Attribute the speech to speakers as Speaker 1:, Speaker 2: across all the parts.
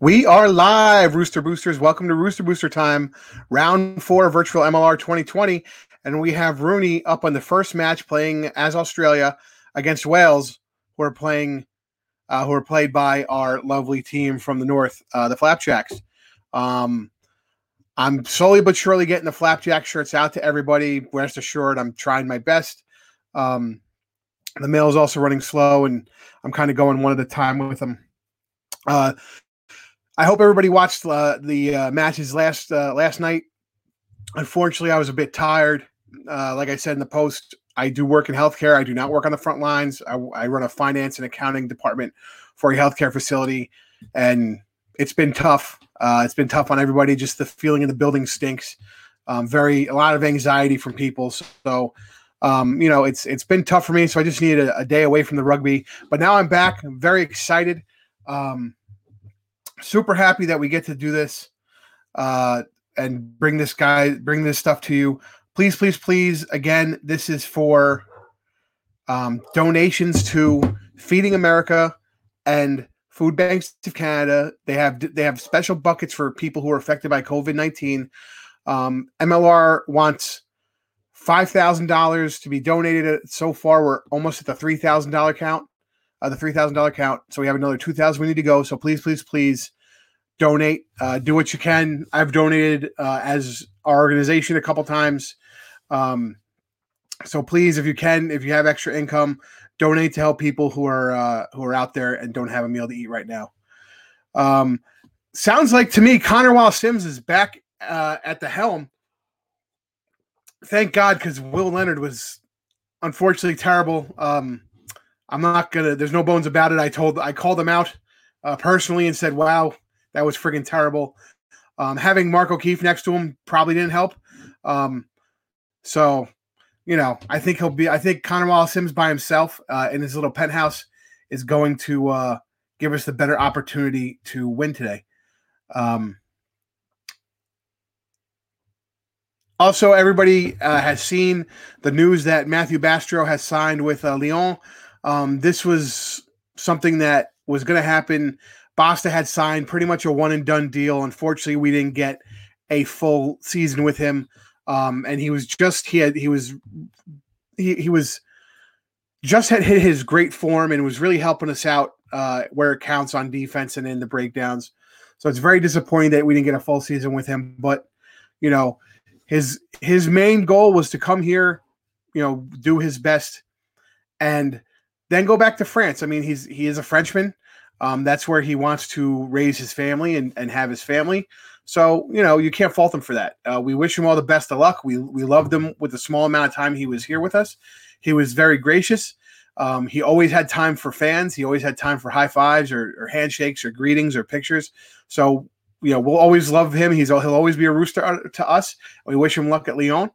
Speaker 1: We are live, Rooster Boosters. Welcome to Rooster Booster Time, round four, virtual MLR 2020. And we have RUNY up on the first match playing as Australia against Wales, who are playing, uh, who are played by our lovely team from the north, uh, the Flapjacks. Um, I'm slowly but surely getting the Flapjack shirts out to everybody. Rest assured, I'm trying my best. Um, the mail is also running slow, and I'm kind of going one at a time with them. Uh, I hope everybody watched uh, the uh, matches last uh, last night. Unfortunately, I was a bit tired. Uh, like I said in the post, I do work in healthcare. I do not work on the front lines. I, I run a finance and accounting department for a healthcare facility, and it's been tough. Uh, it's been tough on everybody. Just the feeling in the building stinks. Um, very a lot of anxiety from people. So, um, you know, it's it's been tough for me. So I just needed a, a, day away from the rugby. But now I'm back. I'm very excited. Um, super happy that we get to do this uh, and bring this guy, bring this stuff to you. Please, please, please. Again, this is for um, donations to Feeding America and Food Banks of Canada. They have they have special buckets for people who are affected by COVID nineteen. Um, MLR wants five thousand dollars to be donated. So far, we're almost at the three thousand dollar count uh, the three thousand dollar count. So we have another two thousand we need to go. So please, please, please donate. Uh, do what you can. I've donated uh, as our organization a couple times. Um, so please, if you can, if you have extra income, donate to help people who are uh, who are out there and don't have a meal to eat right now. Um, sounds like to me, Connor Wallace Sims is back uh, at the helm. Thank God, because Will Leonard was unfortunately terrible. Um, I'm not gonna. There's no bones about it. I told. I called him out uh, personally and said, "Wow, that was friggin' terrible." Um, having Mark O'Keefe next to him probably didn't help. Um, so, you know, I think he'll be. I think Connor Wallace Sims by himself uh, in his little penthouse is going to uh, give us the better opportunity to win today. Um, also, everybody uh, has seen the news that Matthew Bastareaud has signed with uh, Lyon. Um, this was something that was going to happen. Basta had signed pretty much a one and done deal. Unfortunately, we didn't get a full season with him. Um, and he was just he had he was he, he was just had hit his great form and was really helping us out uh, where it counts on defense and in the breakdowns. So it's very disappointing that we didn't get a full season with him. But you know, his his main goal was to come here, you know, do his best, and then go back to France. I mean, he's he is a Frenchman. Um, that's where he wants to raise his family and, and have his family. So you know you can't fault him for that. Uh, we wish him all the best of luck. We we loved him with the small amount of time he was here with us. He was very gracious. Um, he always had time for fans. He always had time for high fives or, or handshakes or greetings or pictures. So you know we'll always love him. He's he'll always be a rooster uh, to us. We wish him luck at Lyon.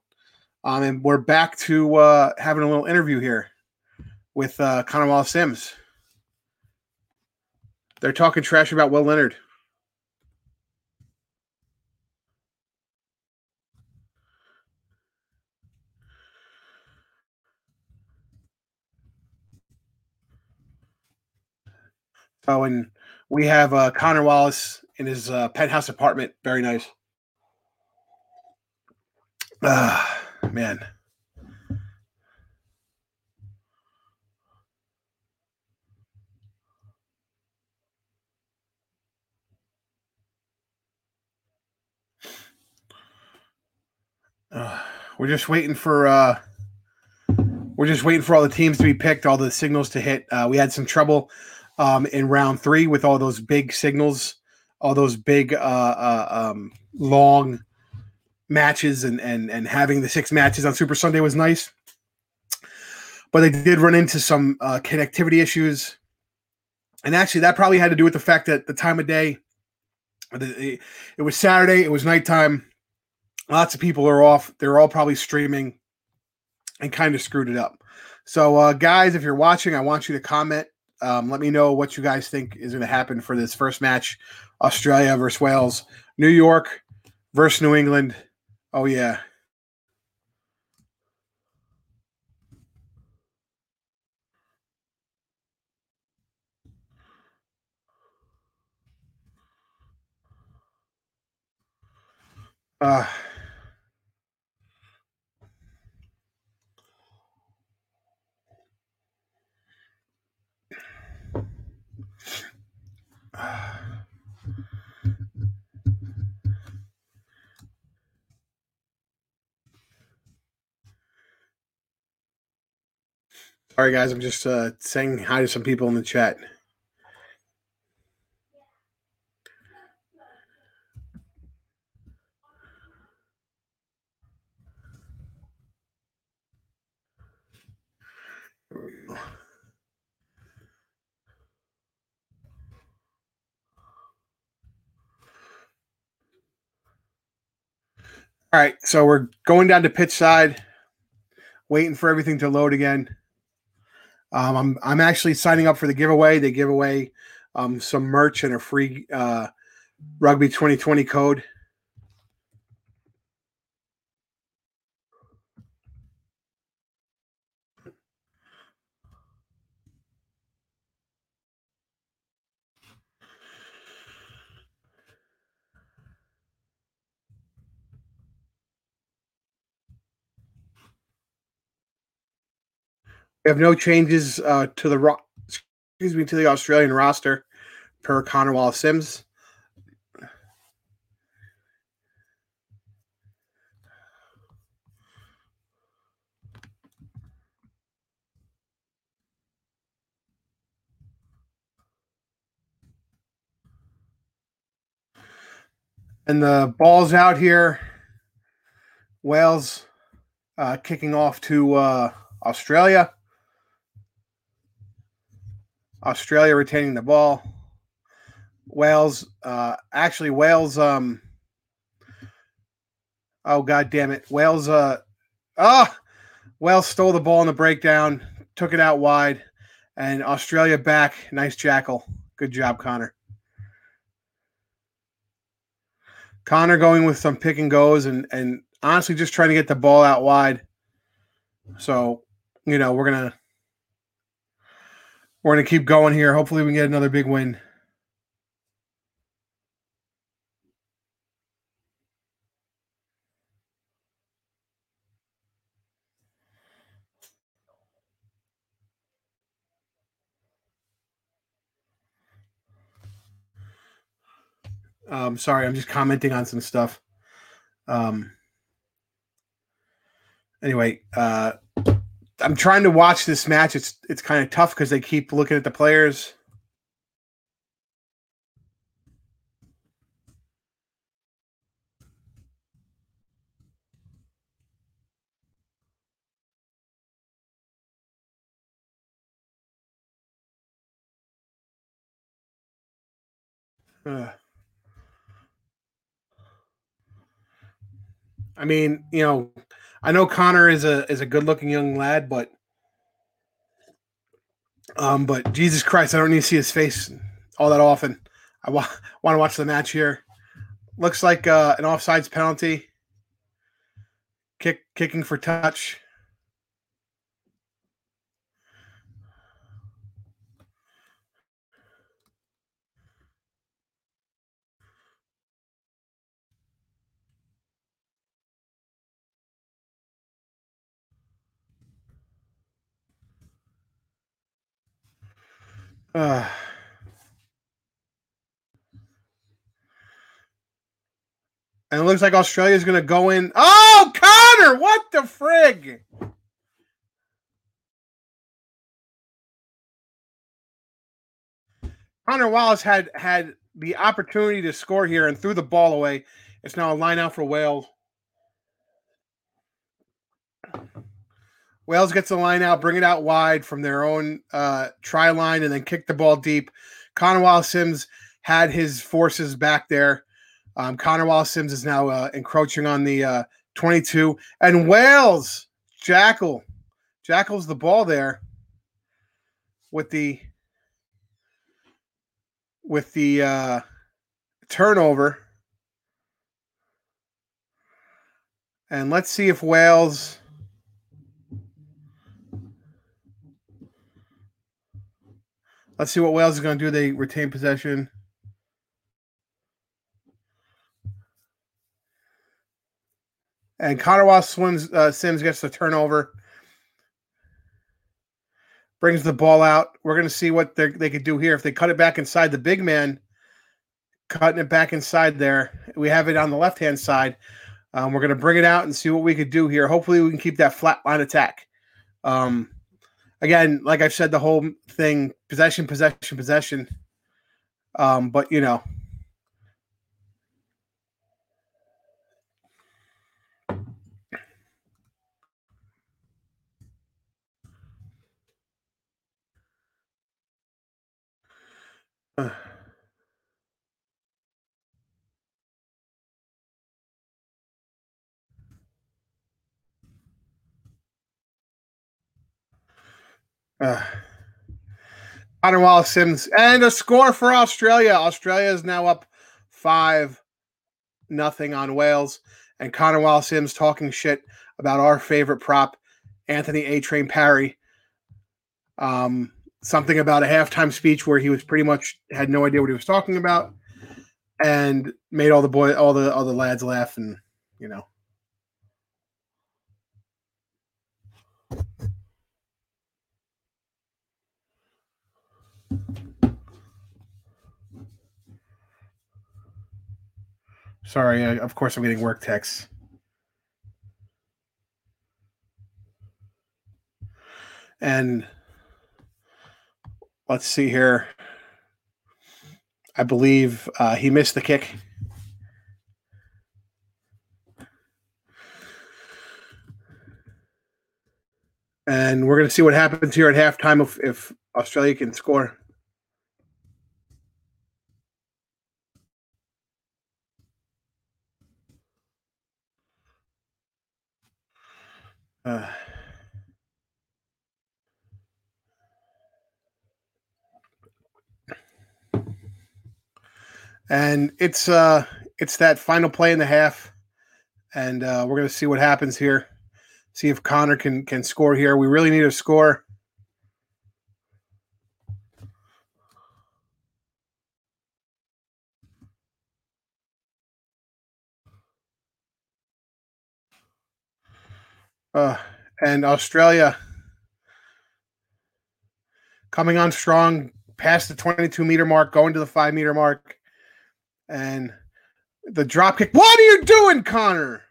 Speaker 1: Um, and we're back to uh, having a little interview here with uh, Wallace Sims. They're talking trash about Will Leonard. Oh, and we have uh, Connor Wallace in his uh, penthouse apartment. Very nice. Ah, man. We're just waiting for uh, we're just waiting for all the teams to be picked, all the signals to hit. Uh, we had some trouble um, in round three with all those big signals, all those big uh, uh, um, long matches, and and and having the six matches on Super Sunday was nice. But they did run into some uh, connectivity issues, and actually that probably had to do with the fact that the time of day. It was Saturday. It was nighttime lots of people are off. They're all probably streaming and kind of screwed it up. So, uh, guys, if you're watching, I want you to comment. Um, let me know what you guys think is going to happen for this first match Australia versus Wales, New York versus New England. Oh, yeah. Uh, Sorry, guys. I'm just uh, saying hi to some people in the chat. All right, so we're going down to pitch side, waiting for everything to load again. Um, I'm I'm actually signing up for the giveaway. They give away um, some merch and a free uh, rugby 2020 code. We have no changes uh, to the ro- excuse me to the Australian roster per Connor Wallace Sims. And the ball's out here. Wales uh, kicking off to uh, Australia. Australia retaining the ball. Wales, uh, actually, Wales. Um, oh god damn it, Wales. Uh, ah, Wales stole the ball in the breakdown, took it out wide, and Australia back. Nice jackal. Good job, Connor. Connor going with some pick and goes, and and honestly, just trying to get the ball out wide. So, you know, we're gonna we're going to keep going here. Hopefully, we can get another big win. Um, sorry, I'm just commenting on some stuff. Um, anyway, uh, I'm trying to watch this match. It's it's kind of tough because they keep looking at the players. I mean, you know, I know Connor is a is a good looking young lad, but um, but Jesus Christ, I don't need to see his face all that often. I wa- want to watch the match here. Looks like uh, an offsides penalty. Kick kicking for touch. Uh, and it looks like Australia's going to go in. Oh, Connor, what the frig? Connor Wallace had had the opportunity to score here and threw the ball away. It's now a line out for Wales. Wales gets the line out, bring it out wide from their own uh, try line, and then kick the ball deep. Wallace Sims had his forces back there. Um, Connor Sims is now uh, encroaching on the uh, 22, and Wales Jackal Jackal's the ball there with the with the uh, turnover. And let's see if Wales Let's see what Wales is going to do. They retain possession. And Wallace swims, uh, Sims gets the turnover, brings the ball out. We're going to see what they could do here. If they cut it back inside the big man, cutting it back inside there, we have it on the left hand side. Um, we're going to bring it out and see what we could do here. Hopefully, we can keep that flat line attack. Um, again, like I've said, the whole thing possession, possession, possession. Um, but you know, uh, uh, Connor Wallace Sims and a score for Australia. Australia is now up five nothing on Wales. And Connor Wallace Sims talking shit about our favorite prop, Anthony A. Train Parry. Um, something about a halftime speech where he was pretty much had no idea what he was talking about and made all the boy all the all the lads laugh and you know Sorry, I, of course I'm getting work texts. And let's see here. I believe uh, he missed the kick. And we're going to see what happens here at halftime if, if Australia can score. Uh, and it's uh it's that final play in the half, and uh, we're gonna see what happens here. See if Connor can can score here. We really need a score. Uh, and Australia coming on strong past the 22 meter mark, going to the five meter mark, and the drop kick. What are you doing, Connor?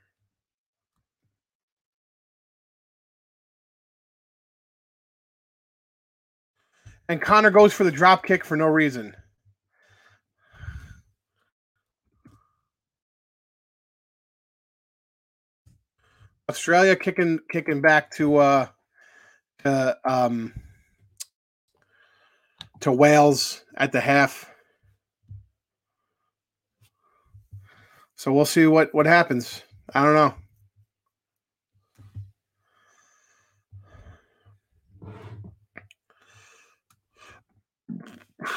Speaker 1: And Connor goes for the drop kick for no reason. Australia kicking kicking back to uh to um to Wales at the half. So we'll see what what happens. I don't know.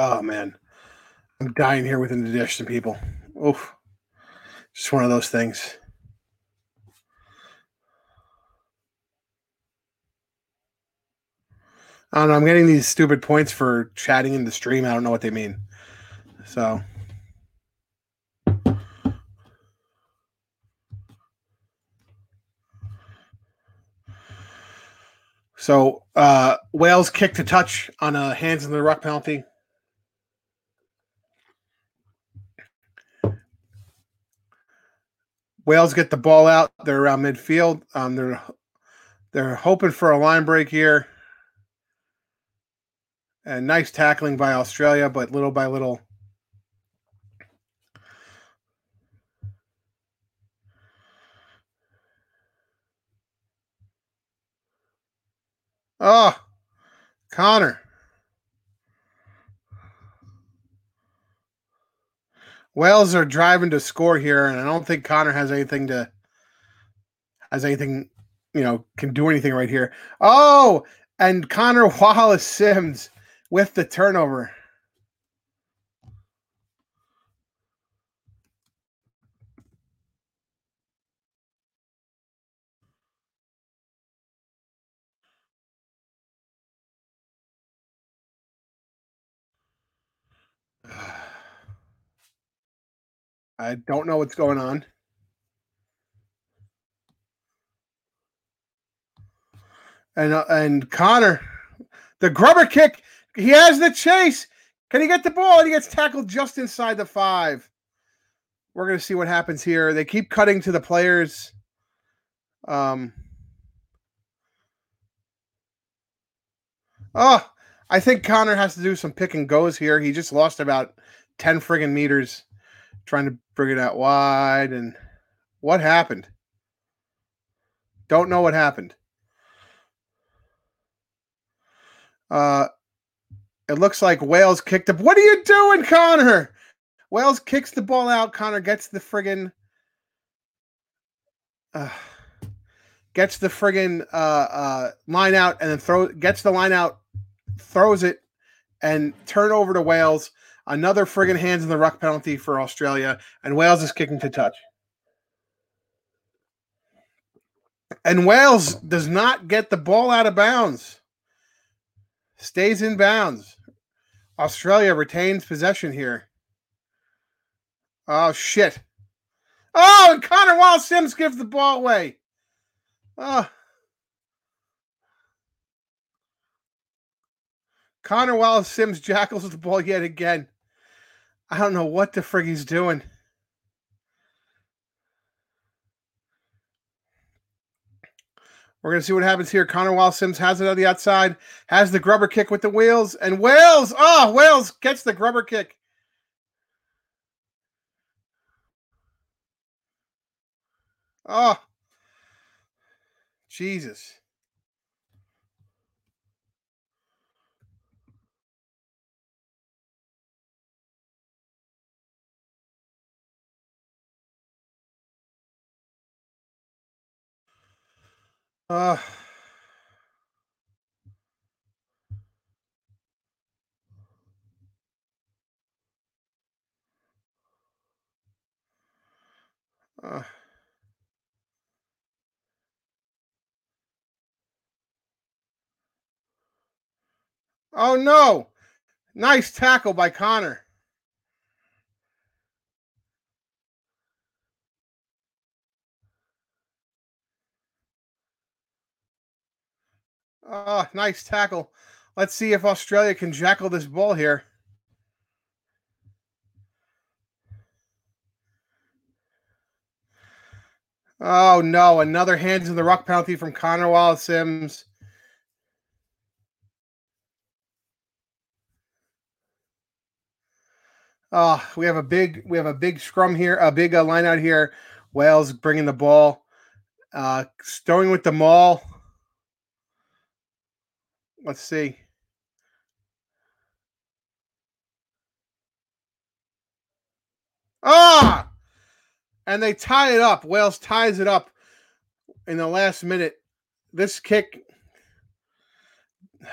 Speaker 1: Oh man. I'm dying here with indigestion, people. Oof. Just one of those things. I don't know. I'm getting these stupid points for chatting in the stream. I don't know what they mean. So. So uh Wales kick to touch on a hands in the ruck penalty. Wales get the ball out. They're around midfield. Um, they're they're hoping for a line break here. And nice tackling by Australia, but little by little. Oh, Connor. Wales are driving to score here, and I don't think Connor has anything to has anything, you know, can do anything right here. Oh, and Connor Wallace Sims with the turnover. I don't know what's going on. And uh, and Connor, the grubber kick. He has the chase. Can he get the ball? And he gets tackled just inside the five. We're gonna see what happens here. They keep cutting to the players. Um. Oh, I think Connor has to do some pick and goes here. He just lost about 10 friggin' meters trying to bring it out wide. And what happened? Don't know what happened. Uh, it looks like Wales kicked up. What are you doing, Connor? Wales kicks the ball out. Connor gets the friggin' uh, gets the friggin' uh, uh, line out and then throw gets the line out, throws it, and turn over to Wales. Another friggin' hands in the ruck penalty for Australia, and Wales is kicking to touch. And Wales does not get the ball out of bounds. Stays in bounds. Australia retains possession here. Oh shit. Oh, and Connor Wallace Sims gives the ball away. Oh. Connor Wallace Sims jackals the ball yet again. I don't know what the frig he's doing. We're going to see what happens here. Connor Wallace Sims has it on the outside, has the grubber kick with the wheels, and Wales, oh, Wales gets the grubber kick. Oh, Jesus. Uh, uh, oh no! Nice tackle by Connor. Oh, nice tackle. Let's see if Australia can jackal this ball here. Oh no, another hands in the ruck penalty from Connor Wallace Sims. Oh, we have a big we have a big scrum here, a big uh, line out here. Wales bringing the ball, uh, stowing with the maul. Let's see. Ah! And they tie it up. Wales ties it up in the last minute. This kick.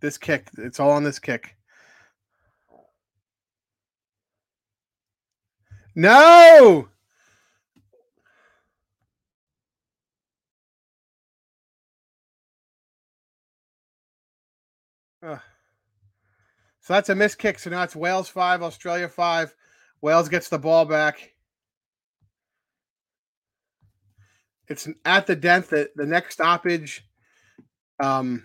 Speaker 1: This kick. It's all on this kick. No! So that's a missed kick. So now it's Wales five, Australia five. Wales gets the ball back. It's at the dent that the next stoppage. Um.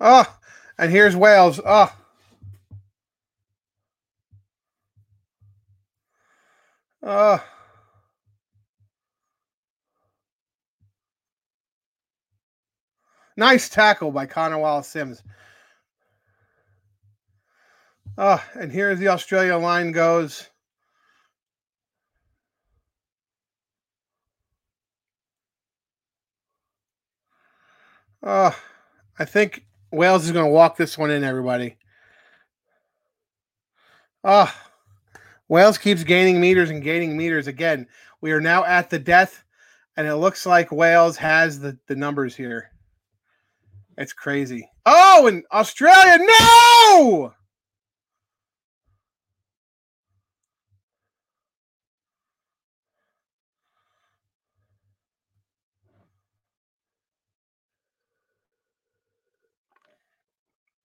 Speaker 1: Oh, and here's Wales. Oh. Oh. Nice tackle by Connor Wallace Sims. Oh, and here's the Australia line goes. Oh, I think Wales is going to walk this one in, everybody. Oh, Wales keeps gaining meters and gaining meters again. We are now at the death, and it looks like Wales has the, the numbers here. It's crazy. Oh, in Australia, no.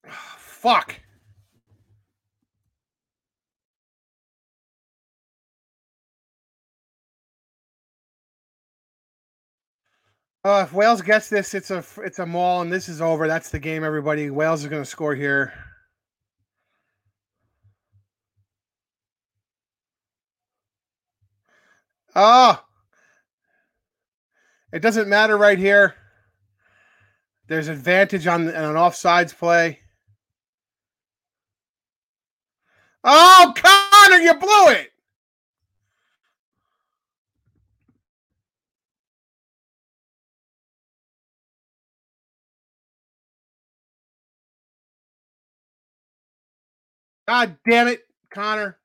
Speaker 1: Fuck. Uh, if Wales gets this, it's a it's a maul, and this is over. That's the game, everybody. Wales is going to score here. Oh, it doesn't matter right here. There's advantage on, on an offsides play. Oh, Connor, you blew it. God damn it, Connor.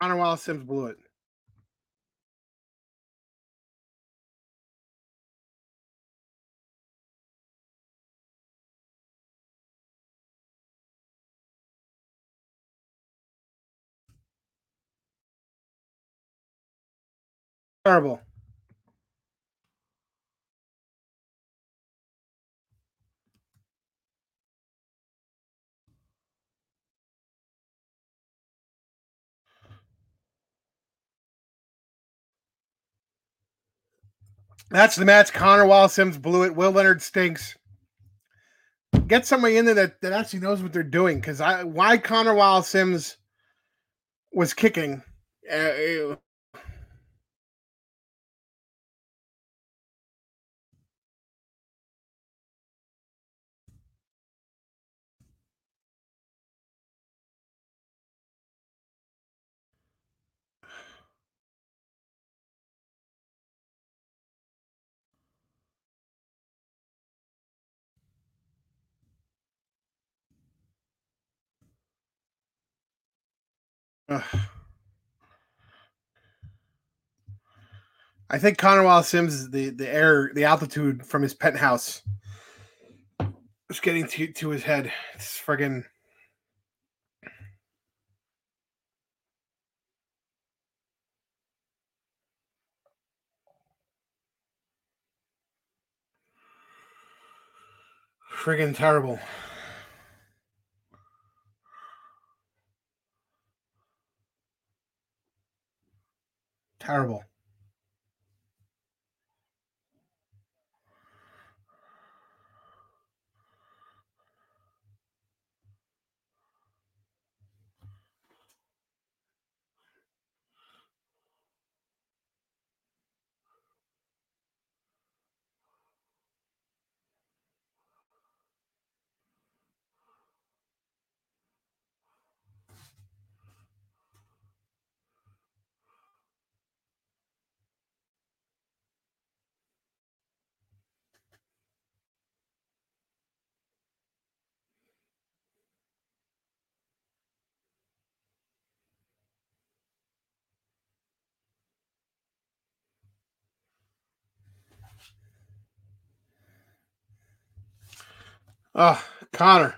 Speaker 1: Connor Wallace Sims blew it. Terrible. That's the match. Connor Wallace Sims blew it. Will Leonard stinks. Get somebody in there that, that actually knows what they're doing. Because I why Connor Wallace Sims was kicking. Uh, I think Connor Wallace Sims the the air the altitude from his penthouse is getting to to his head. It's friggin' friggin' terrible. Terrible. Oh, Connor.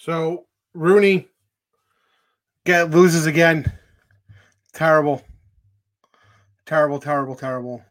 Speaker 1: So RUNY get loses again. Terrible. Terrible, terrible, terrible.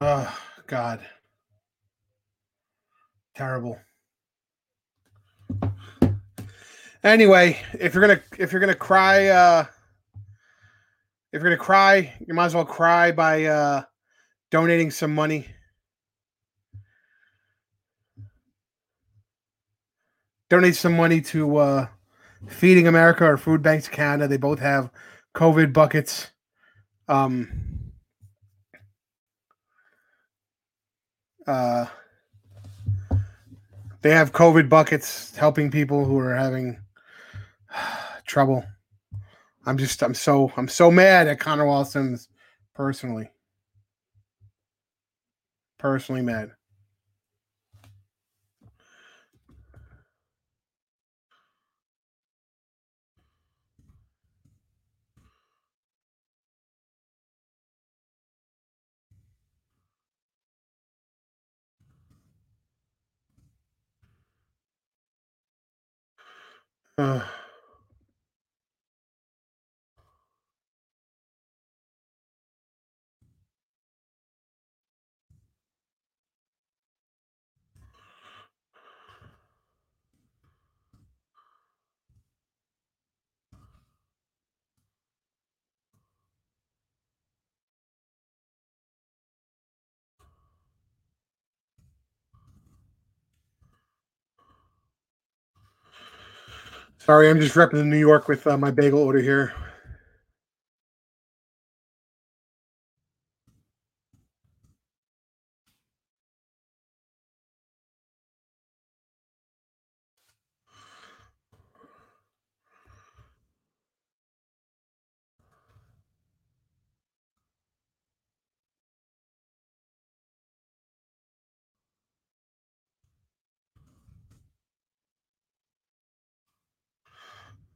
Speaker 1: Oh God. Terrible. Anyway, if you're gonna if you're gonna cry, uh if you're gonna cry, you might as well cry by uh donating some money. Donate some money to uh Feeding America or Food Banks Canada. They both have COVID buckets. Um uh they have COVID buckets helping people who are having trouble. I'm just I'm so I'm so mad at Connor Sims personally. Personally mad. Uh, sorry, I'm just repping in New York with uh, my bagel order here.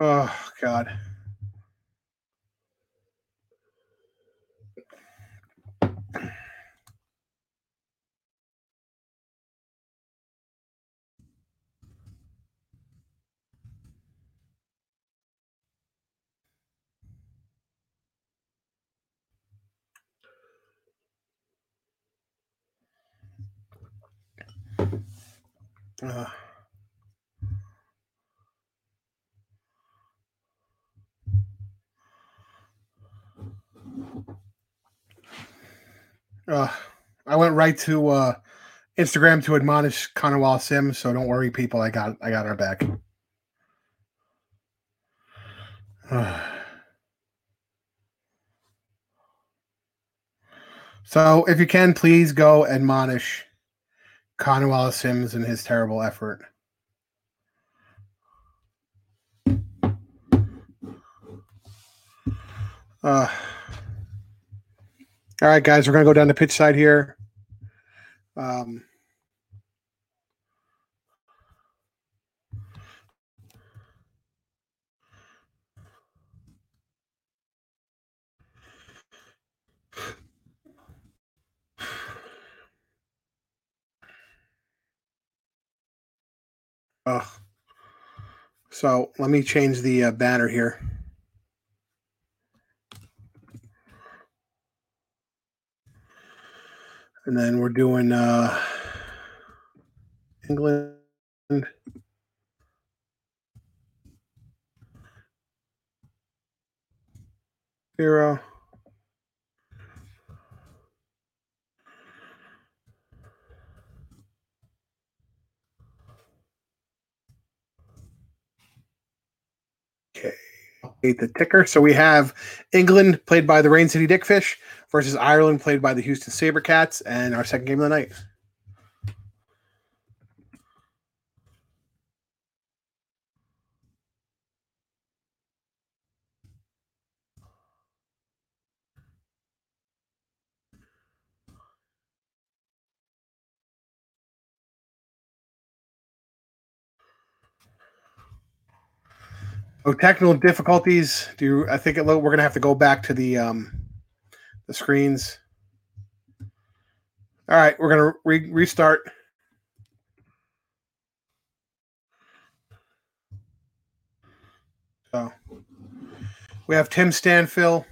Speaker 1: Oh God. Uh, uh, I went right to uh, Instagram to admonish Wallace Sims, so don't worry, people. I got I got our back. So if you can, please go admonish Connor Sims and his terrible effort. Uh, all right, guys, we're gonna go down the pitch side here. Um, uh, so let me change the uh, banner here. And then we're doing uh, England. Zero. Okay. Update the ticker. So we have England played by the Rain City Dickfish versus Ireland played by the Houston Sabercats, and our second game of the night. Oh, technical difficulties. Do you, I think it, we're going to have to go back to the um, the screens. All right, we're going to re- restart. So we have Tim Stanfill.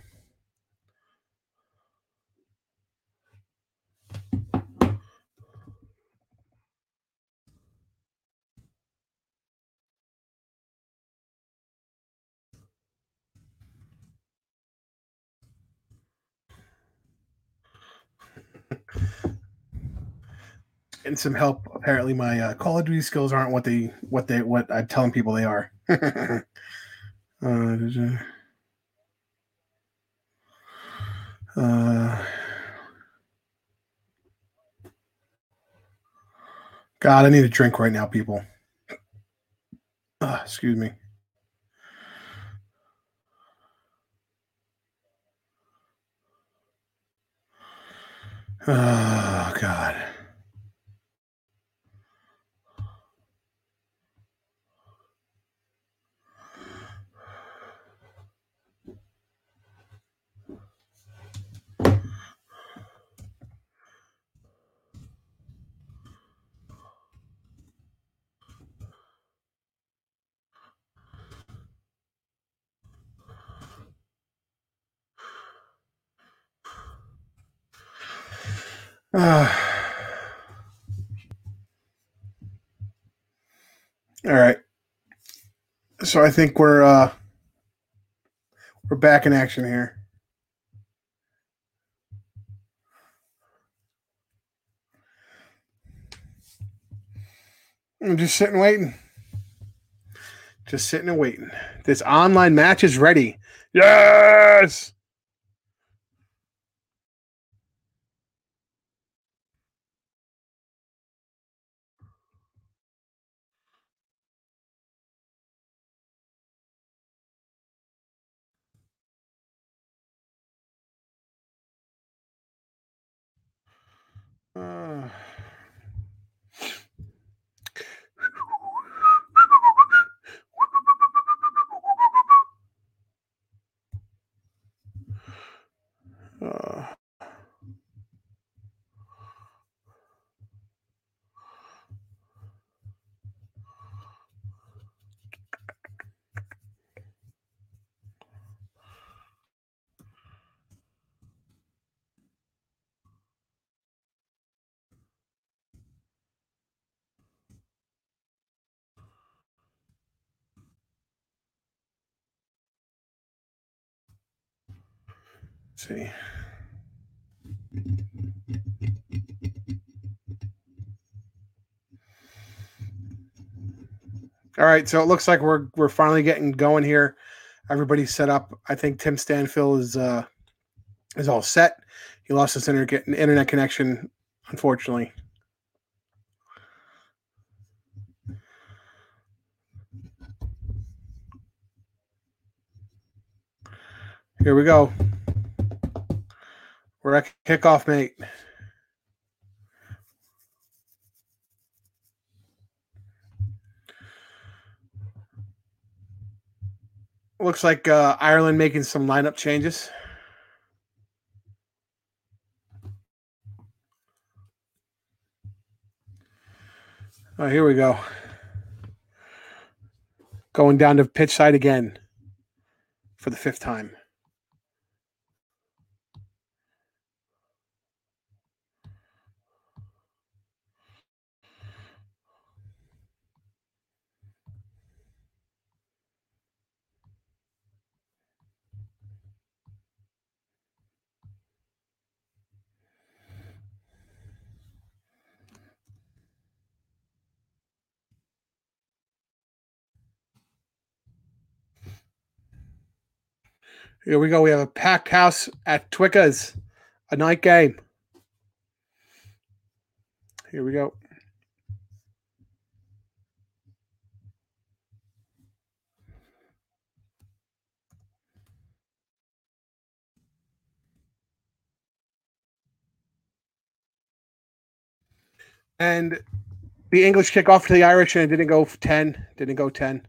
Speaker 1: Getting some help. Apparently, my uh, Call of Duty skills aren't what they what they what I'm telling people they are. uh, uh, God, I need a drink right now, people. Uh, excuse me. Oh, God. All right. So I think we're uh we're back in action here. I'm just sitting waiting. Just sitting and waiting. This online match is ready. Yes. Uh, let's see. All right, so it looks like we're we're finally getting going here. Everybody's set up. I think Tim Stanfield is uh is all set. He lost his internet internet connection, unfortunately. Here we go. We're at kickoff, mate. Looks like uh, Ireland making some lineup changes. Oh, here we go. Going down to pitch side again for the fifth time. Here we go. We have a packed house at Twickers, a night game. Here we go. And the English kick off to the Irish and it didn't go 10, didn't go 10.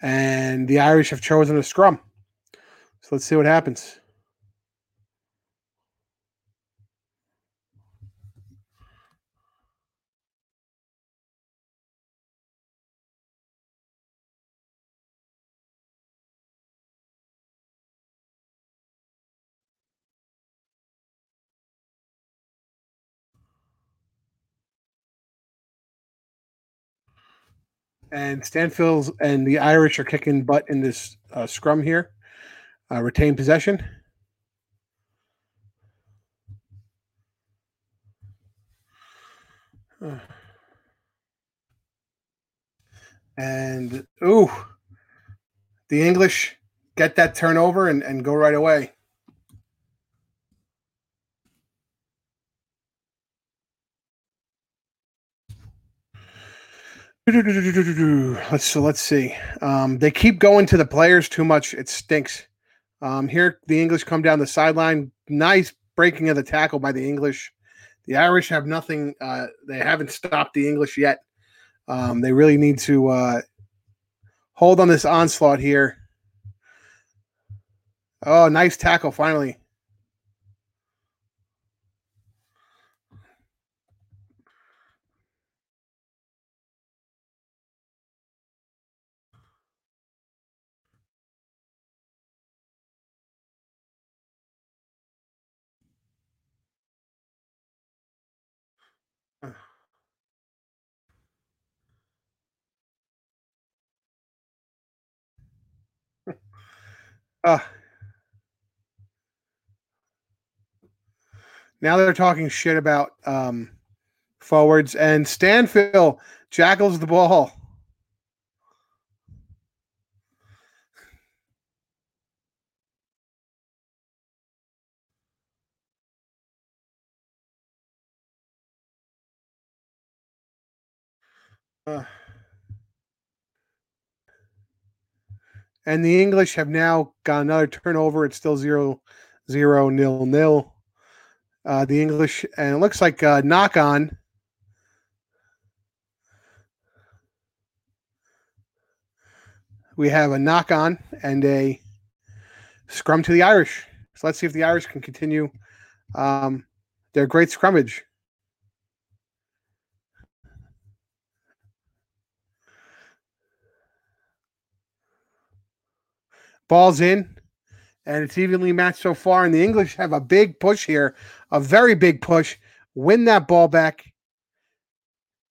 Speaker 1: And the Irish have chosen a scrum. So let's see what happens. And Stanfield's and the Irish are kicking butt in this uh, scrum here. Uh, retain possession. Uh, and ooh, the English get that turnover and, and go right away. Let's so let's see. Um, they keep going to the players too much. It stinks. Um, here the English come down the sideline. Nice breaking of the tackle by the English. The Irish have nothing. Uh, they haven't stopped the English yet. Um, they really need to uh, hold on this onslaught here. Oh, nice tackle finally. Uh, now they're talking shit about um, forwards, and Stanfill jackals the ball. Uh, and the English have now got another turnover. It's still zero, zero, nil, nil. Uh, the English, and it looks like a knock on. We have a knock on and a scrum to the Irish. So let's see if the Irish can continue um, their great scrummage. Ball's in, and it's evenly matched so far. And the English have a big push here, a very big push. Win that ball back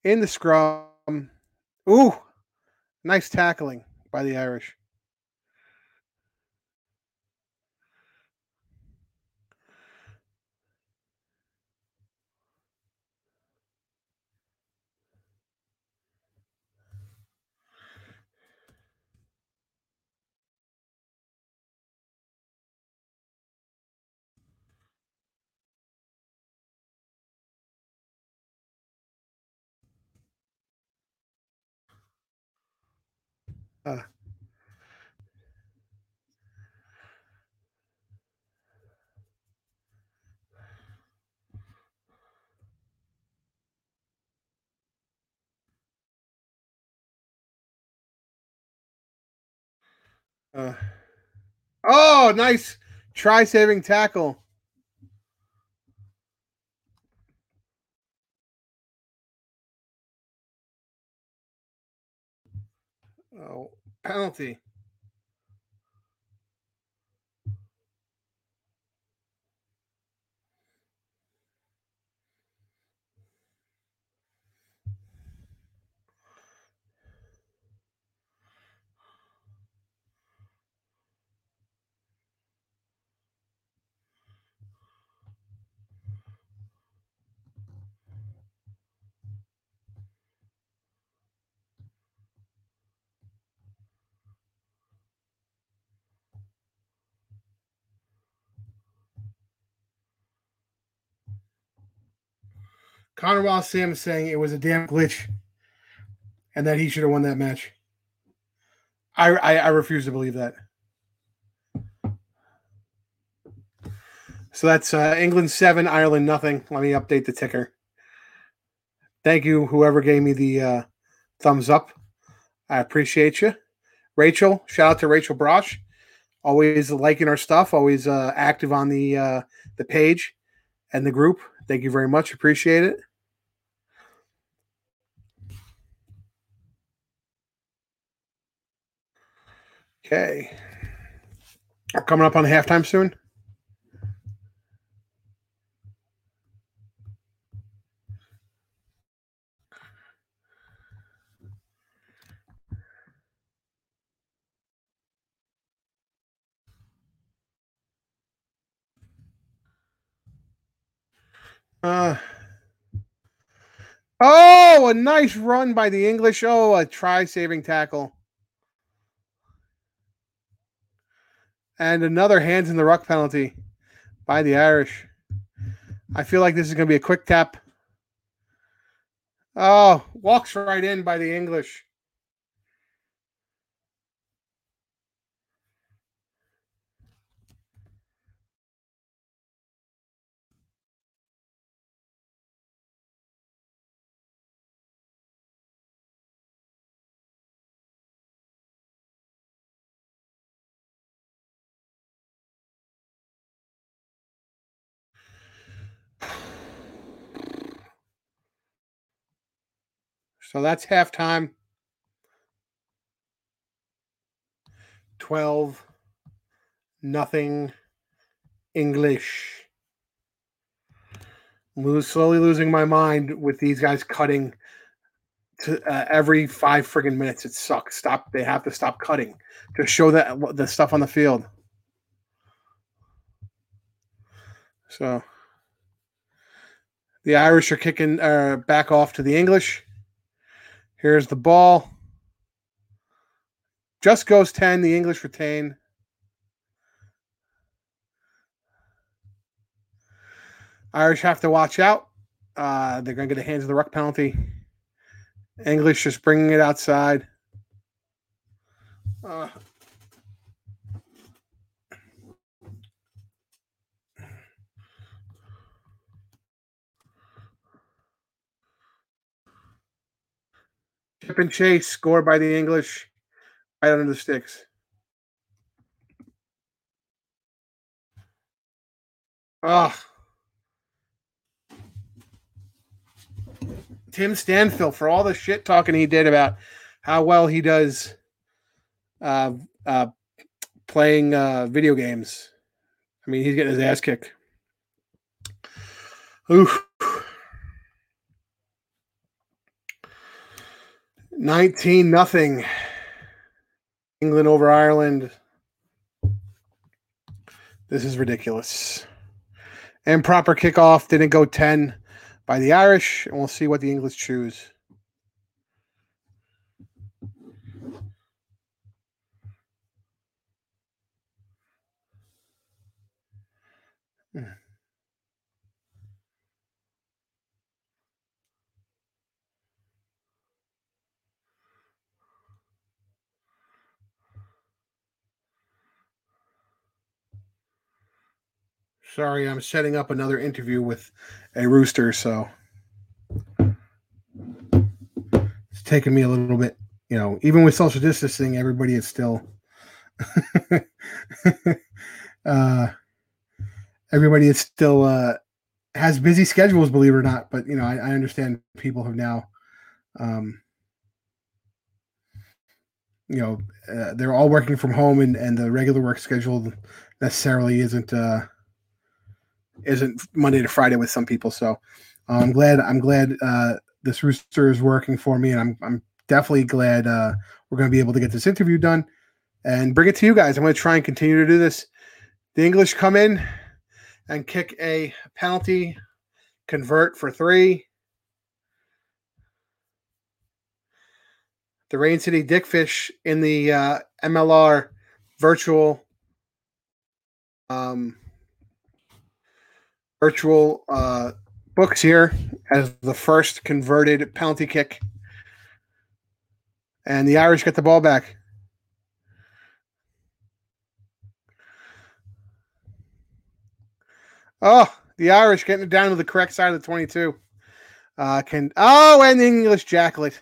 Speaker 1: in the scrum. Ooh, nice tackling by the Irish. Uh, uh, oh, nice try saving tackle. Oh, penalty. Connor Wallace Sam is saying it was a damn glitch and that he should have won that match. I, I, I refuse to believe that. So that's uh, England seven, Ireland nothing. Let me update the ticker. Thank you, whoever gave me the uh, thumbs up. I appreciate you. Rachel, shout out to Rachel Brosh. Always liking our stuff, always uh, active on the uh, the page and the group. Thank you very much. Appreciate it. Okay. We're coming up on halftime soon. Uh, Oh, a nice run by the English. Oh, a try saving tackle. And another hands in the ruck penalty by the Irish. I feel like this is going to be a quick tap. Oh, walks right in by the English. So that's halftime. 12 nothing English. Lose slowly losing my mind with these guys cutting to uh, every five friggin' minutes. It sucks. Stop. They have to stop cutting to show that the stuff on the field. So the Irish are kicking uh, back off to the English. Here's the ball. Just goes 10. The English retain. Irish have to watch out. Uh, they're going to get a hands of the ruck penalty. English just bringing it outside. Uh, Chip and chase scored by the English right under the sticks. Ah. Tim Stanfill for all the shit talking he did about how well he does uh, uh, playing uh, video games. I mean, he's getting his ass kicked. Oof. 19 nothing. England over Ireland. This is ridiculous. And proper kickoff didn't go 10 by the Irish, and we'll see what the English choose. Sorry, I'm setting up another interview with a rooster, so it's taking me a little bit. You know, even with social distancing, everybody is still. uh, everybody is still uh, has busy schedules, believe it or not. But you know, I, I understand people have now, um, you know, uh, they're all working from home, and and the regular work schedule necessarily isn't. Uh, isn't Monday to Friday with some people. So uh, I'm glad I'm glad uh, this rooster is working for me, and I'm I'm definitely glad uh, we're going to be able to get this interview done and bring it to you guys. I'm going to try and continue to do this. The English come in and kick a penalty, convert for three. The Rain City Dickfish in the uh, MLR virtual um, virtual uh, books here as the first converted penalty kick. And the Irish get the ball back. Oh, the Irish getting it down to the correct side of the 22. Uh, can oh, and the English jacklet.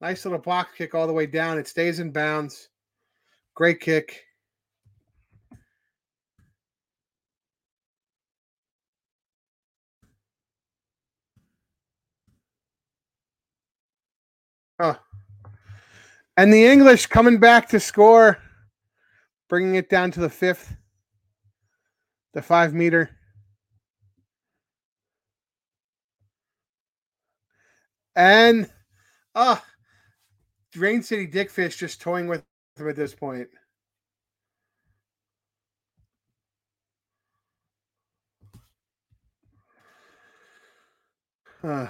Speaker 1: Nice little block kick all the way down. It stays in bounds. Great kick. Oh. And the English coming back to score, bringing it down to the fifth, the five meter. And ah, uh, Rain City Dickfish just toying with him at this point. Uh.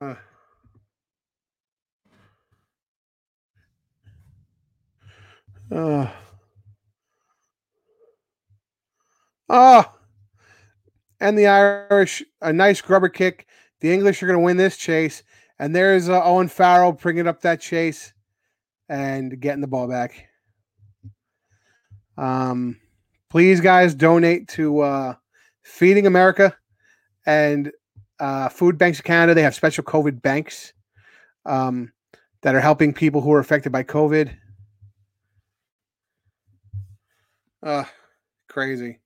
Speaker 1: Uh. Uh. Oh, and the Irish, a nice grubber kick. The English are going to win this chase. And there's uh, Owen Farrell bringing up that chase and getting the ball back. Um, please, guys, donate to uh, Feeding America and uh, Food Banks of Canada. They have special COVID banks um, that are helping people who are affected by COVID. Uh, crazy.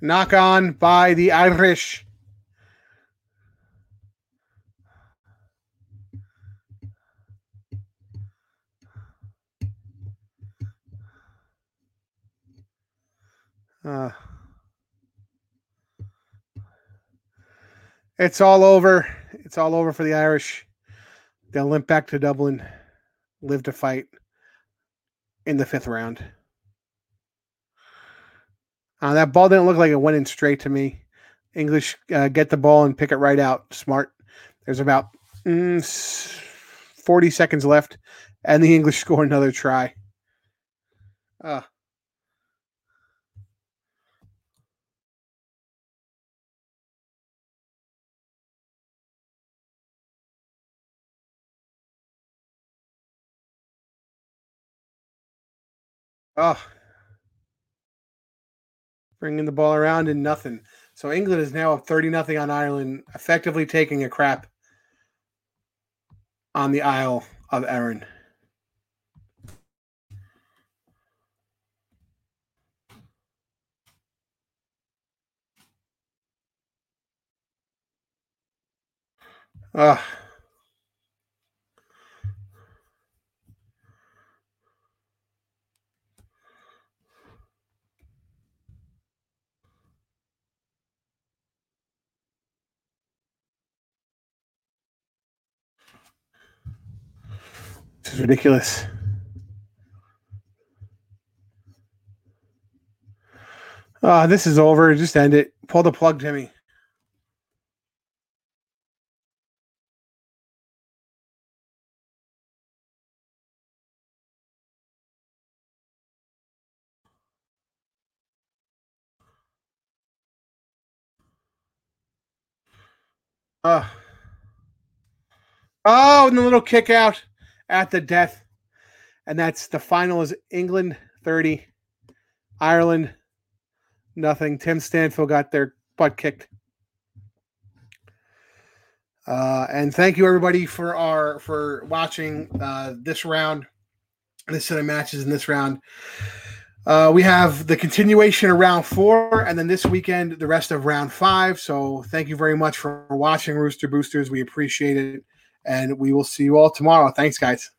Speaker 1: Knock on by the Irish. Uh, it's all over. It's all over for the Irish. They'll limp back to Dublin, live to fight in the fifth round. Uh, that ball didn't look like it went in straight to me. English uh, get the ball and pick it right out. Smart. There's about mm, 40 seconds left, and the English score another try. Uh, oh, bringing the ball around and nothing. So England is now up 30 nothing on Ireland, effectively taking a crap on the Isle of Arran. Ugh. This is ridiculous. Ah, this is over. Just end it. Pull the plug, Jimmy. Ah. Oh, and the little kick out at the death. And that's the final is England 30, Ireland nothing. Tim Stanfield got their butt kicked. Uh, and thank you everybody for our for watching uh, this round, this set of matches in this round. Uh, we have the continuation of round four, and then this weekend the rest of round five. So thank you very much for watching Rooster Boosters. We appreciate it, and we will see you all tomorrow. Thanks, guys.